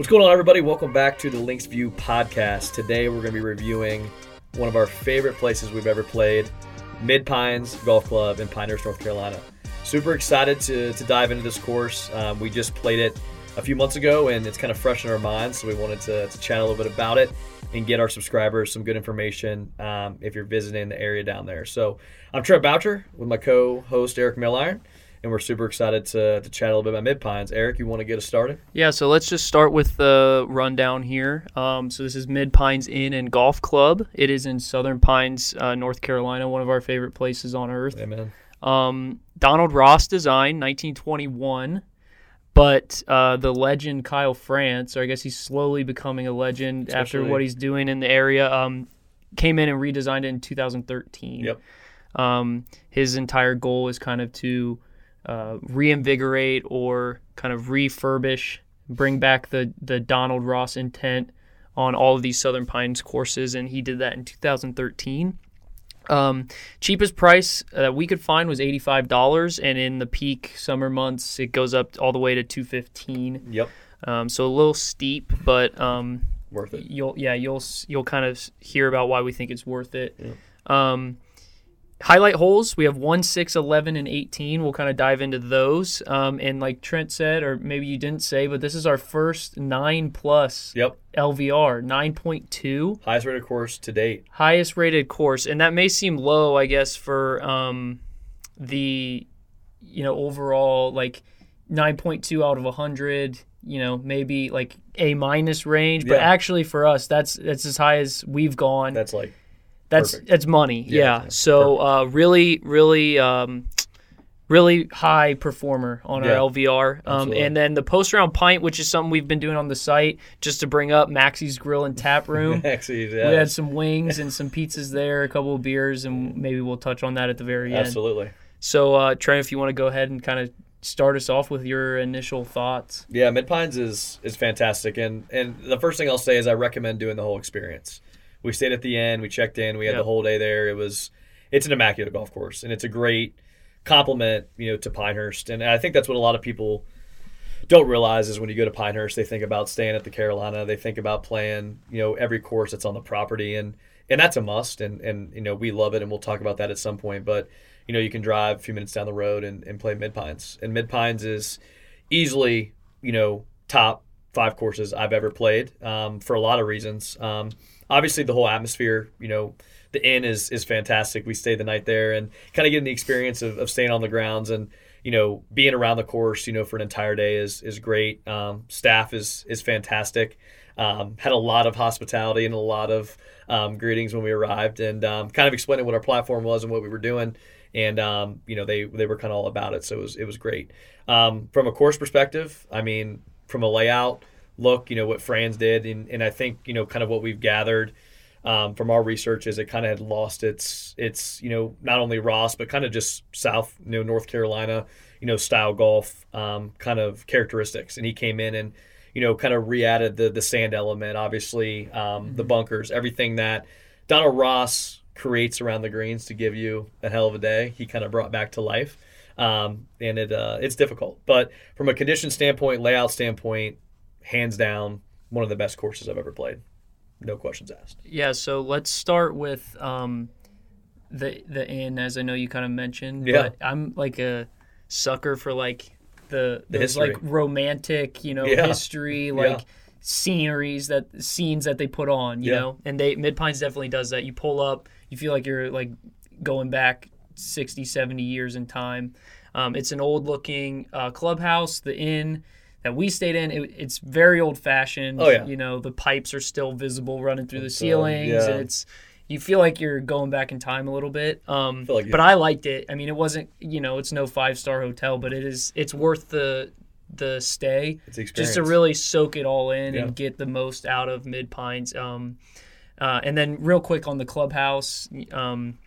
What's going on, everybody? Welcome back to the Links View podcast. Today, we're going to be reviewing one of our favorite places we've ever played, Mid Pines Golf Club in Pinehurst, North Carolina. Super excited to, to dive into this course. Um, we just played it a few months ago, and it's kind of fresh in our minds, so we wanted to, to chat a little bit about it and get our subscribers some good information um, if you're visiting the area down there. So, I'm Trent Boucher with my co host, Eric Milliron and we're super excited to, to chat a little bit about Mid Pines. Eric, you want to get us started? Yeah, so let's just start with the rundown here. Um, so this is Mid Pines Inn and Golf Club. It is in Southern Pines, uh, North Carolina, one of our favorite places on earth. Amen. Um, Donald Ross design, 1921. But uh, the legend Kyle Franz, or I guess he's slowly becoming a legend Especially- after what he's doing in the area, um, came in and redesigned it in 2013. Yep. Um, his entire goal is kind of to uh, reinvigorate or kind of refurbish, bring back the the Donald Ross intent on all of these Southern Pines courses, and he did that in 2013. Um, cheapest price that we could find was eighty-five dollars, and in the peak summer months, it goes up all the way to two fifteen. Yep. Um, so a little steep, but um, Worth it. you'll yeah you'll you'll kind of hear about why we think it's worth it. Yeah. Um, highlight holes we have one, six, 11, and eighteen. We'll kind of dive into those. Um, and like Trent said, or maybe you didn't say, but this is our first nine plus Yep. LVR, nine point two, Highest rated course to date. highest rated course, and that may seem low, I guess, for um, the you know overall like nine point two out of hundred. You know, maybe like A minus range, but actually for us, that's that's as high as we've gone. That's like That's Perfect. that's money. Yeah, Yeah. yeah, So uh, really, really, um, really high performer on Yeah, our LVR. Um, and then the post round pint, which is something we've been doing on the site, just to bring up Maxie's Grill and Tap Room. actually, We had some wings and some pizzas there, a couple of beers, and maybe we'll touch on that at the very end. absolutely. So, uh, Trent, if you want to go ahead and kind of start us off with your initial thoughts. Yeah, Mid Pines is is fantastic, and and the first thing I'll say is I recommend doing the whole experience. We stayed at the end, we checked in, we had Yep. the whole day there. It was it's an immaculate golf course, and it's a great complement, you know, to Pinehurst, and I think that's what a lot of people don't realize is when you go to Pinehurst, they think about staying at the Carolina, they think about playing, you know, every course that's on the property, and and that's a must, and and you know we love it, and we'll talk about that at some point, but you know you can drive a few minutes down the road and, and play Mid Pines, and Mid Pines is easily, you know, top five courses I've ever played um, for a lot of reasons. Um, obviously, the whole atmosphere, you know, the inn is is fantastic. We stayed the night there and kind of getting the experience of, of staying on the grounds and you know being around the course, you know, for an entire day is is great. Um, staff is is fantastic. Um, had a lot of hospitality and a lot of um, greetings when we arrived, and um, kind of explaining what our platform was and what we were doing. And um, you know they they were kind of all about it, so it was it was great. Um, from a course perspective, I mean, from a layout look, you know what Franz did, and, and I think you know kind of what we've gathered um, from our research is it kind of had lost its its you know not only Ross but kind of just South you know North Carolina you know style golf um, kind of characteristics, and he came in and you know kind of re-added the the sand element, obviously um, the bunkers, everything that Donald Ross creates around the greens to give you a hell of a day. He kind of brought back to life. Um, and it uh, it's difficult, but from a condition standpoint, layout standpoint, hands down, one of the best courses I've ever played. No questions asked. Yeah, so let's start with um, the the inn, as I know you kind of mentioned. Yeah. But I'm like a sucker for like the, The those history. like romantic, you know, Yeah. history, like Yeah. sceneries that scenes that they put on, you Yeah. know. And they Mid Pines definitely does that. You pull up, you feel like you're like going back 60, 70 years in time. Um, it's an old looking uh, clubhouse. The inn that we stayed in, it, it's very old fashioned. Oh, yeah. You know, the pipes are still visible running through the uh, ceilings. yeah. And it's, you feel like you're going back in time a little bit. Um, feel like but I liked it. I mean, it wasn't, you know, it's no five star hotel, but it is, it's worth the, the stay just to really soak it all in Yeah. and get the most out of Mid Pines. Um, uh, and then real quick on the clubhouse, um,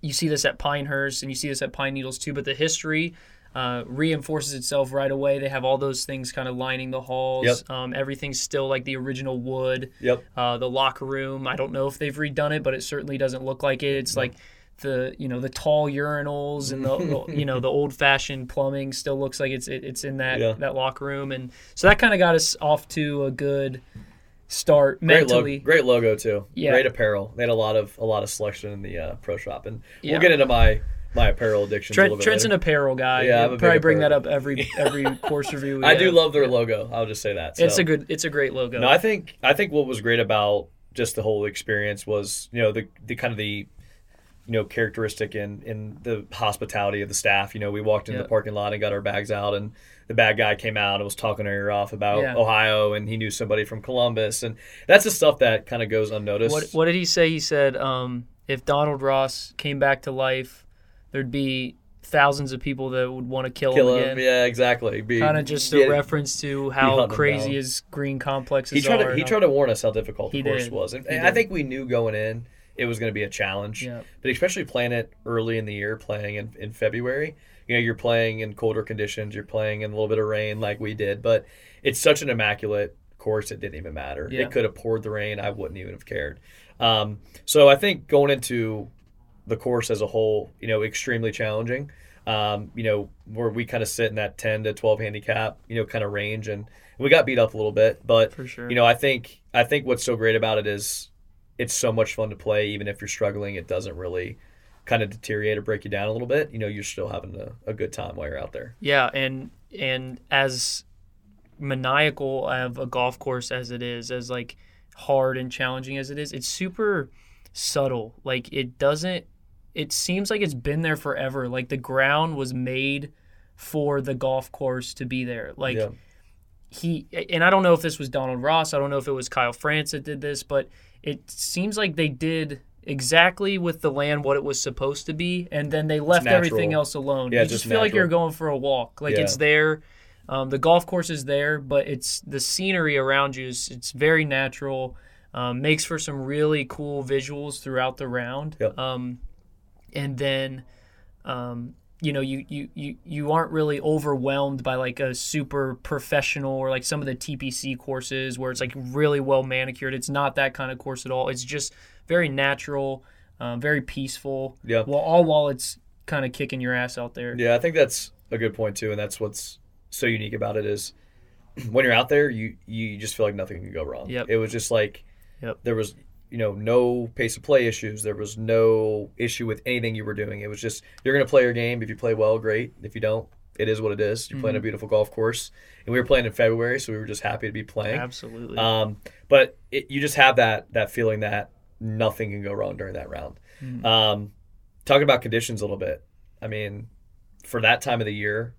you see this at Pinehurst and you see this at Pine Needles too. But the history uh, reinforces itself right away. They have all those things kind of lining the halls. Yep. Um, everything's still like the original wood. Yep. Uh, the locker room, I don't know if they've redone it, but it certainly doesn't look like it. It's like the you know the tall urinals and the, you know the old fashioned plumbing still looks like it's it, it's in that Yeah. that locker room, and so that kind of got us off to a good start Great mentally. logo, great logo too. Yeah. Great apparel. They had a lot of a lot of selection in the uh, pro shop, and Yeah. we'll get into my my apparel addiction. Trent, Trent's an apparel guy. Yeah, I'm He'll a big probably bring that up every every course review. I do love their logo. I'll just say that. It's a good. It's a great logo. No, I think I think what was great about just the whole experience was you know the the kind of the you know characteristic in in the hospitality of the staff. You know, we walked into Yeah. the parking lot and got our bags out, and the bad guy came out and was talking our ear off about Yeah. Ohio, and he knew somebody from Columbus, and that's the stuff that kind of goes unnoticed. What What did he say? He said, um, if Donald Ross came back to life, there'd be thousands of people that would want to kill, Kill him him, again. yeah, exactly. Kind of just yeah. a reference to how crazy his green complexes He tried to he tried to warn us how difficult the course did. was, and, and I think we knew going in it was going to be a challenge. Yeah. But especially playing it early in the year, playing in, in February, you know, you're playing in colder conditions, you're playing in a little bit of rain like we did, but it's such an immaculate course it didn't even matter. Yeah. It could have poured the rain, I wouldn't even have cared. Um, so I think going into the course as a whole, you know, extremely challenging. Um, you know, where we kind of sit in that 10 to 12 handicap, you know, kind of range, and we got beat up a little bit, but For sure. you know, I think I think what's so great about it is it's so much fun to play. Even if you're struggling, it doesn't really kind of deteriorate or break you down a little bit. You know, you're still having a, a good time while you're out there. Yeah, and and as maniacal of a golf course as it is, as like hard and challenging as it is, it's super subtle. Like it doesn't it seems like it's been there forever. Like the ground was made for the golf course to be there. Like yeah, he and I don't know if this was Donald Ross, I don't know if it was Kyle Franz that did this, but it seems like they did exactly with the land what it was supposed to be, and then they left everything else alone. Yeah, you just just feel like you're going for a walk. Like Yeah. it's there. Um, the golf course is there, but it's the scenery around you. Is, it's very natural. Um, makes for some really cool visuals throughout the round. Yep. Um, and then um, you know you, you you you aren't really overwhelmed by like a super professional or like some of the TPC courses where it's like really well manicured. It's not that kind of course at all. It's just very natural, um, very peaceful. Yeah. Well, all while it's kind of kicking your ass out there. yeah. I think that's a good point too, and that's what's so unique about it is when you're out there, you you just feel like nothing can go wrong. Yep. It was just like Yep. there was you know no pace of play issues. There was no issue with anything you were doing. It was just you're going to play your game. If you play well, great. If you don't, it is what it is. You're Mm-hmm. playing a beautiful golf course, and we were playing in February, so we were just happy to be playing. Absolutely. Um, but it, you just have that that feeling that nothing can go wrong during that round. Mm. Um, talking about conditions a little bit. I mean, for that time of the year,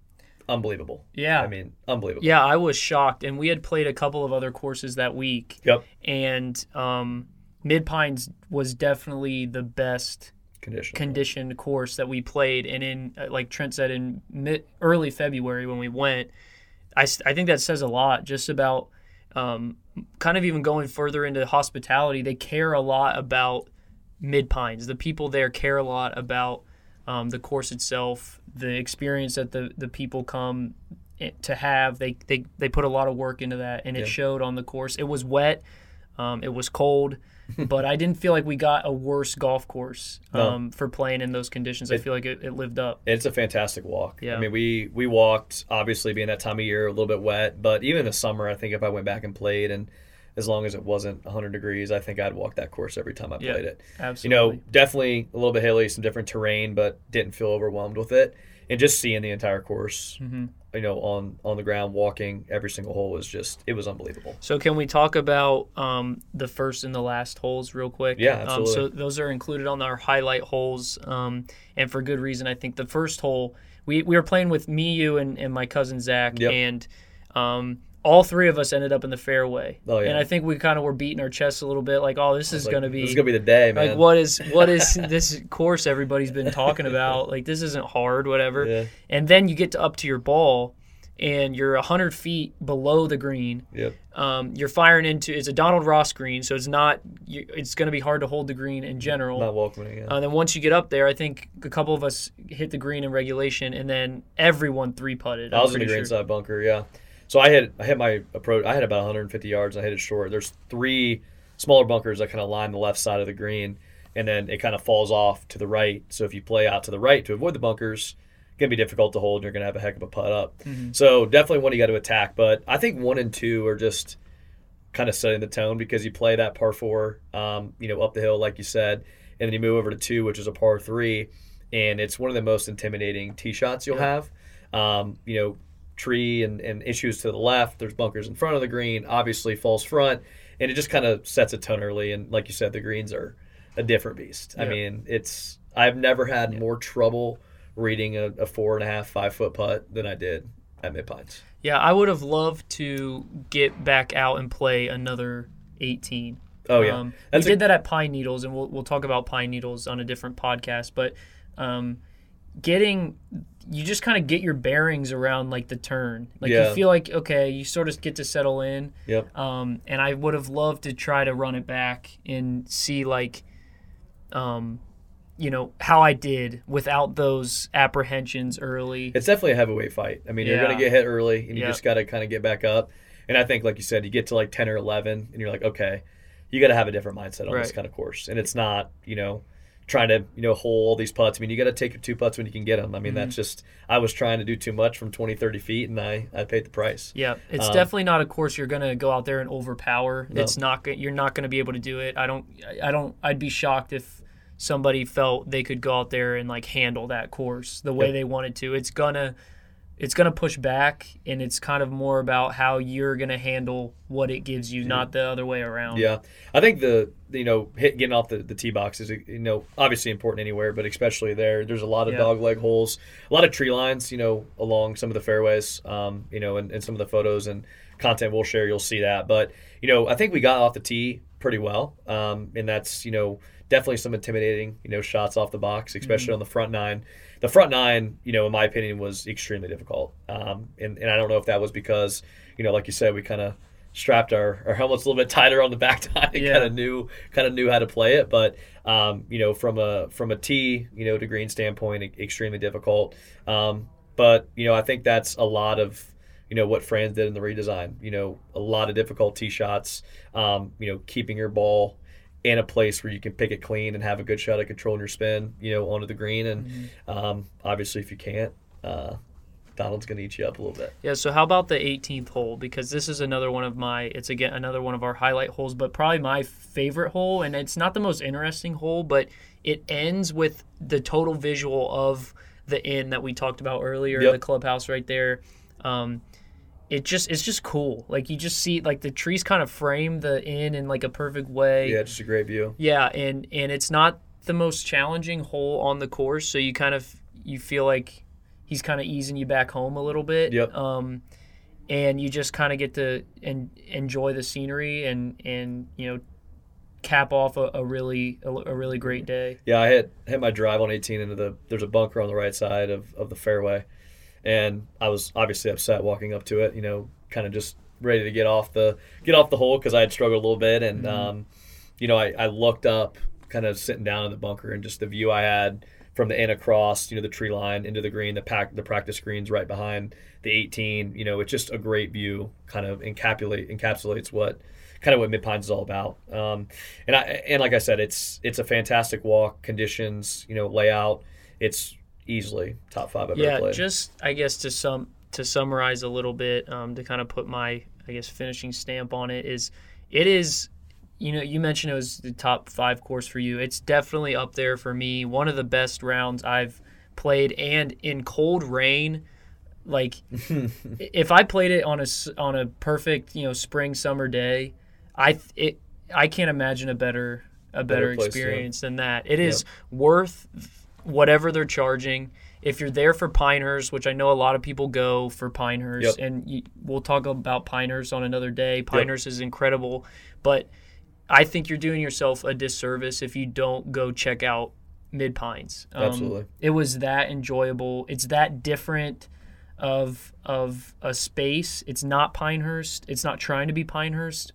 unbelievable. yeah. I mean, unbelievable. yeah, I was shocked, and we had played a couple of other courses that week, Yep. and um, Mid Pines was definitely the best Condition. conditioned course that we played and in uh, like trent said in mid, early february when we went I I think that says a lot just about um, kind of even going further into hospitality they care a lot about mid pines the people there care a lot about um, the course itself the experience that the, the people come to have they, they they put a lot of work into that and it Yeah. showed on the course it was wet um, it was cold but I didn't feel like we got a worse golf course um, for playing in those conditions. I feel like it, it lived up. It's a fantastic walk. Yeah. I mean, we we walked obviously being that time of year a little bit wet, but even in the summer, I think if I went back and played and as long as it wasn't 100 degrees, I think I'd walk that course every time I Yeah. played it. You Absolutely. know, definitely a little bit hilly, some different terrain, but didn't feel overwhelmed with it. And just seeing the entire course, Mhm. you know, on on the ground, walking every single hole was just it was unbelievable. So can we talk about um, the first and the last holes real quick? Yeah, Um, so those are included on our highlight holes, um, and for good reason. I think the first hole we, we were playing with me, you, and, and my cousin Zach, Yep. and um, all three of us ended up in the fairway. Oh, yeah. And I think we kind of were beating our chests a little bit, like, oh, this is Like, going to be this is gonna be the day, man. like what is what is this course everybody's been talking about? Like this isn't hard, whatever. Yeah. And then you get to up to your ball, and you're hundred feet below the green. Yep. Um, you're firing into it's a Donald Ross green, so it's not. You, it's going to be hard to hold the green in general. Not welcoming. Yeah. Uh, then once you get up there, I think a couple of us hit the green in regulation, and then everyone three putted. I was in the green side bunker, yeah. So I hit I hit my approach. I had about 150 yards. And I hit it short. There's three smaller bunkers that kind of line the left side of the green, and then it kind of falls off to the right. So if you play out to the right to avoid the bunkers, it's gonna be difficult to hold. and You're gonna have a heck of a putt up. So definitely one you got to attack. But I think one and two are just kind of setting the tone because you play that par four, um, you know, up the hill like you said, and then you move over to two, which is a par three, and it's one of the most intimidating tee shots you'll have. Um, you know, tree and, and issues to the left. There's bunkers in front of the green. Obviously, false front, and it just kind of sets a tone early. And like you said, the greens are a different beast. I mean, it's I've never had more trouble reading a, a four and a half, five foot putt than I did at Mid Pines. Yeah, I would have loved to get back out and play another 18. Oh yeah, Um, we a- did that at Pine Needles, and we'll we'll talk about Pine Needles on a different podcast. But um, getting you just kind of get your bearings around like the turn, like Yeah. you feel like okay, you sort of get to settle in. Yep. Um, and I would have loved to try to run it back and see like, um, you know how I did without those apprehensions early. It's definitely a heavyweight fight. I mean, you're going to get hit early, and you Yeah. just got to kind of get back up. And I think, like you said, you get to like 10 or 11, and you're like, okay, you got to have a different mindset on this kind of course. And it's not, you know, trying to, you know, hole all these putts. I mean, you got to take your two putts when you can get them. I mean, Mm-hmm. that's just, I was trying to do too much from 20, 30 feet, and I, I paid the price. Yeah, it's Um, definitely not a course you're gonna go out there and overpower. No. It's not. You're not gonna be able to do it. I don't. I don't. I'd be shocked if somebody felt they could go out there and like handle that course the way Yep. they wanted to. It's gonna. It's gonna push back, and it's kind of more about how you're gonna handle what it gives you, not the other way around. Yeah, I think the you know hit, getting off the, the tee box is you know obviously important anywhere, but especially there. There's a lot of Yeah. dog leg holes, a lot of tree lines, you know, along some of the fairways. Um, you know, and, and some of the photos and content we'll share, you'll see that. But you know, I think we got off the tee pretty well, um, and that's you know definitely some intimidating you know shots off the box, especially on the front nine. The front nine, you know, in my opinion, was extremely difficult, um, and and I don't know if that was because you know, like you said, we kind of strapped our, our helmets a little bit tighter on the back tie and Yeah. kind of knew kind of knew how to play it. But um, you know, from a from a tee, you know, to green standpoint, extremely difficult. Um, but you know, I think that's a lot of you know what Franz did in the redesign. You know, a lot of difficult tee shots. Um, you know, keeping your ball in a place where you can pick it clean and have a good shot at controlling your spin. You know, onto the green, and um, obviously if you can't. Uh, Donald's going to eat you up a little bit. Yeah, so how about the 18th hole? Because this is another one of my, it's again another one of our highlight holes, but probably my favorite hole. And it's not the most interesting hole, but it ends with the total visual of the inn that we talked about earlier, Yep. the clubhouse right there. Um, it just it's just cool. Like you just see like the trees kind of frame the inn in like a perfect way. Yeah, just a great view. Yeah, and and it's not the most challenging hole on the course, so you kind of you feel like he's kind of easing you back home a little bit. Yep. Um, and you just kind of get to en- enjoy the scenery and and you know cap off a, a really a, a really great day. Yeah, I hit hit my drive on 18 into the. There's a bunker on the right side of, of the fairway, and I was obviously upset walking up to it. You know, kind of just ready to get off the get off the hole because I had struggled a little bit, and um, you know, I, I looked up, kind of sitting down in the bunker, and just the view I had from the inn across, you know, the tree line into the green, the pack, the practice greens right behind the 18. You know, it's just a great view. Kind of encapsulate encapsulates what kind of what Mid Pines is all about. Um, and I and like I said, it's it's a fantastic walk. Conditions, you know, layout. It's easily top five I've ever Yeah, just I guess to sum to summarize a little bit, um, to kind of put my I guess finishing stamp on it is, it is, you know, you mentioned it was the top five course for you. It's definitely up there for me. One of the best rounds I've played, and in cold rain, like if I played it on a on a perfect you know spring summer day, I it I can't imagine a better a better, Better place, yeah. experience than that. It is worth whatever they're charging. If you're there for Pinehurst, which I know a lot of people go for Pinehurst, Yep. and you, we'll talk about Pinehurst on another day. Pinehurst is incredible, but I think you're doing yourself a disservice if you don't go check out Mid Pines. Um, Absolutely. it was that enjoyable. It's that different of of a space. It's not Pinehurst. It's not trying to be Pinehurst.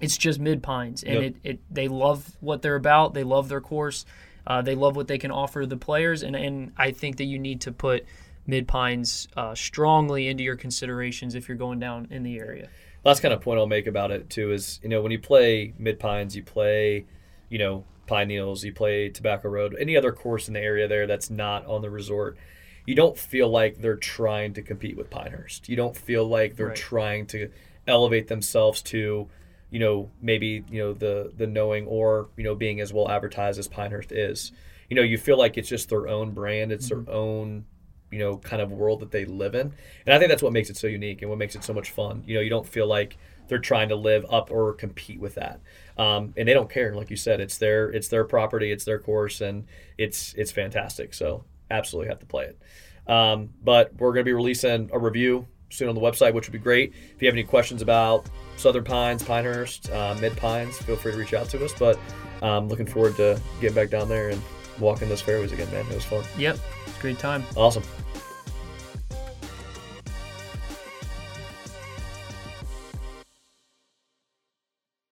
It's just Mid Pines, and Yep. it, it they love what they're about. They love their course. Uh, they love what they can offer the players, and and I think that you need to put Mid Pines uh, strongly into your considerations if you're going down in the area. last kind of point I'll make about it too is you know when you play Mid Pines, you play, you know, Pine Needles, you play Tobacco Road, any other course in the area there that's not on the resort, you don't feel like they're trying to compete with Pinehurst. You don't feel like they're Right. trying to elevate themselves to, you know, maybe you know the the knowing or you know being as well advertised as Pinehurst is. You know, you feel like it's just their own brand. It's their own you know kind of world that they live in. And i think that's what makes it so unique and what makes it so much fun. You know you don't feel like they're trying to live up or compete with that. Um, and they don't care. Like you said it's their it's their property it's their course and it's it's fantastic. So absolutely have to play it. Um, but we're going to be releasing a review soon on the website which would be great. If you have any questions about southern pines pinehurst uh, mid pines feel free to reach out to us. But um, looking forward to getting back down there and walking those fairways again man. It was fun. Yep, great time. awesome